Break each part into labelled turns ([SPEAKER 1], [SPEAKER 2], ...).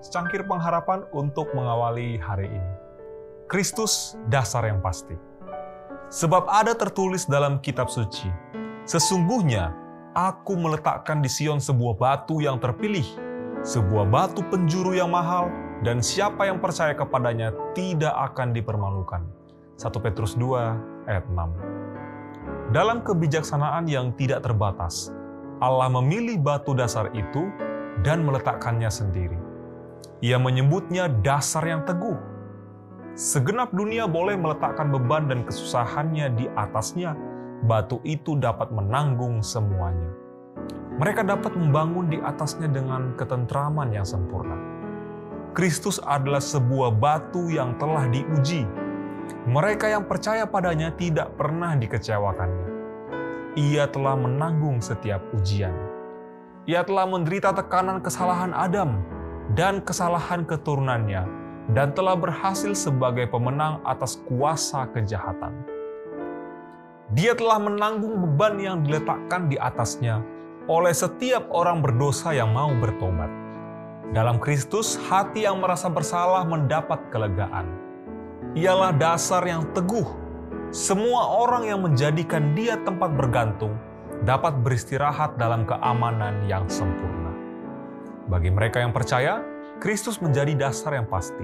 [SPEAKER 1] secangkir pengharapan untuk mengawali hari ini. Kristus dasar yang pasti. Sebab ada tertulis dalam kitab suci, sesungguhnya aku meletakkan di Sion sebuah batu yang terpilih, sebuah batu penjuru yang mahal, dan siapa yang percaya kepadanya tidak akan dipermalukan. 1 Petrus 2 ayat 6. Dalam kebijaksanaan yang tidak terbatas, Allah memilih batu dasar itu dan meletakkannya sendiri. Ia menyebutnya dasar yang teguh. Segenap dunia boleh meletakkan beban dan kesusahannya di atasnya. Batu itu dapat menanggung semuanya. Mereka dapat membangun di atasnya dengan ketentraman yang sempurna. Kristus adalah sebuah batu yang telah diuji. Mereka yang percaya padanya tidak pernah dikecewakannya ia telah menanggung setiap ujian. Ia telah menderita tekanan kesalahan Adam dan kesalahan keturunannya, dan telah berhasil sebagai pemenang atas kuasa kejahatan. Dia telah menanggung beban yang diletakkan di atasnya oleh setiap orang berdosa yang mau bertobat. Dalam Kristus, hati yang merasa bersalah mendapat kelegaan. Ialah dasar yang teguh semua orang yang menjadikan dia tempat bergantung dapat beristirahat dalam keamanan yang sempurna. Bagi mereka yang percaya, Kristus menjadi dasar yang pasti.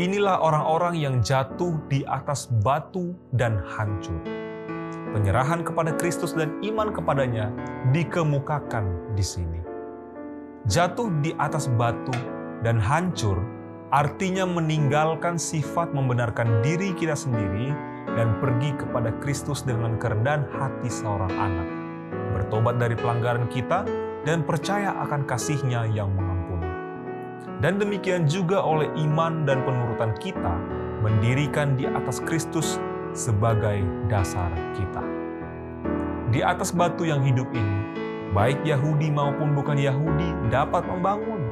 [SPEAKER 1] Inilah orang-orang yang jatuh di atas batu dan hancur. Penyerahan kepada Kristus dan iman kepadanya dikemukakan di sini. Jatuh di atas batu dan hancur artinya meninggalkan sifat membenarkan diri kita sendiri dan pergi kepada Kristus dengan kerendahan hati seorang anak, bertobat dari pelanggaran kita, dan percaya akan kasihnya yang mengampuni. Dan demikian juga oleh iman dan penurutan kita, mendirikan di atas Kristus sebagai dasar kita. Di atas batu yang hidup ini, baik Yahudi maupun bukan Yahudi dapat membangun.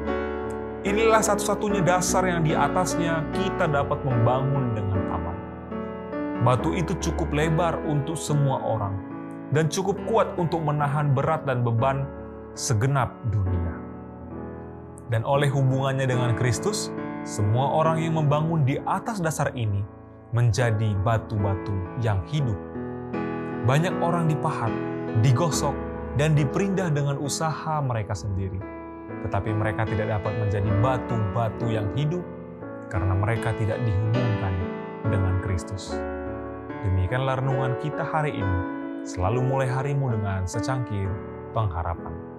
[SPEAKER 1] Inilah satu-satunya dasar yang di atasnya kita dapat membangun dengan aman. Batu itu cukup lebar untuk semua orang dan cukup kuat untuk menahan berat dan beban segenap dunia. Dan oleh hubungannya dengan Kristus, semua orang yang membangun di atas dasar ini menjadi batu-batu yang hidup. Banyak orang dipahat, digosok, dan diperindah dengan usaha mereka sendiri. Tetapi mereka tidak dapat menjadi batu-batu yang hidup karena mereka tidak dihubungkan dengan Kristus. Demikianlah renungan kita hari ini. Selalu mulai harimu dengan secangkir pengharapan.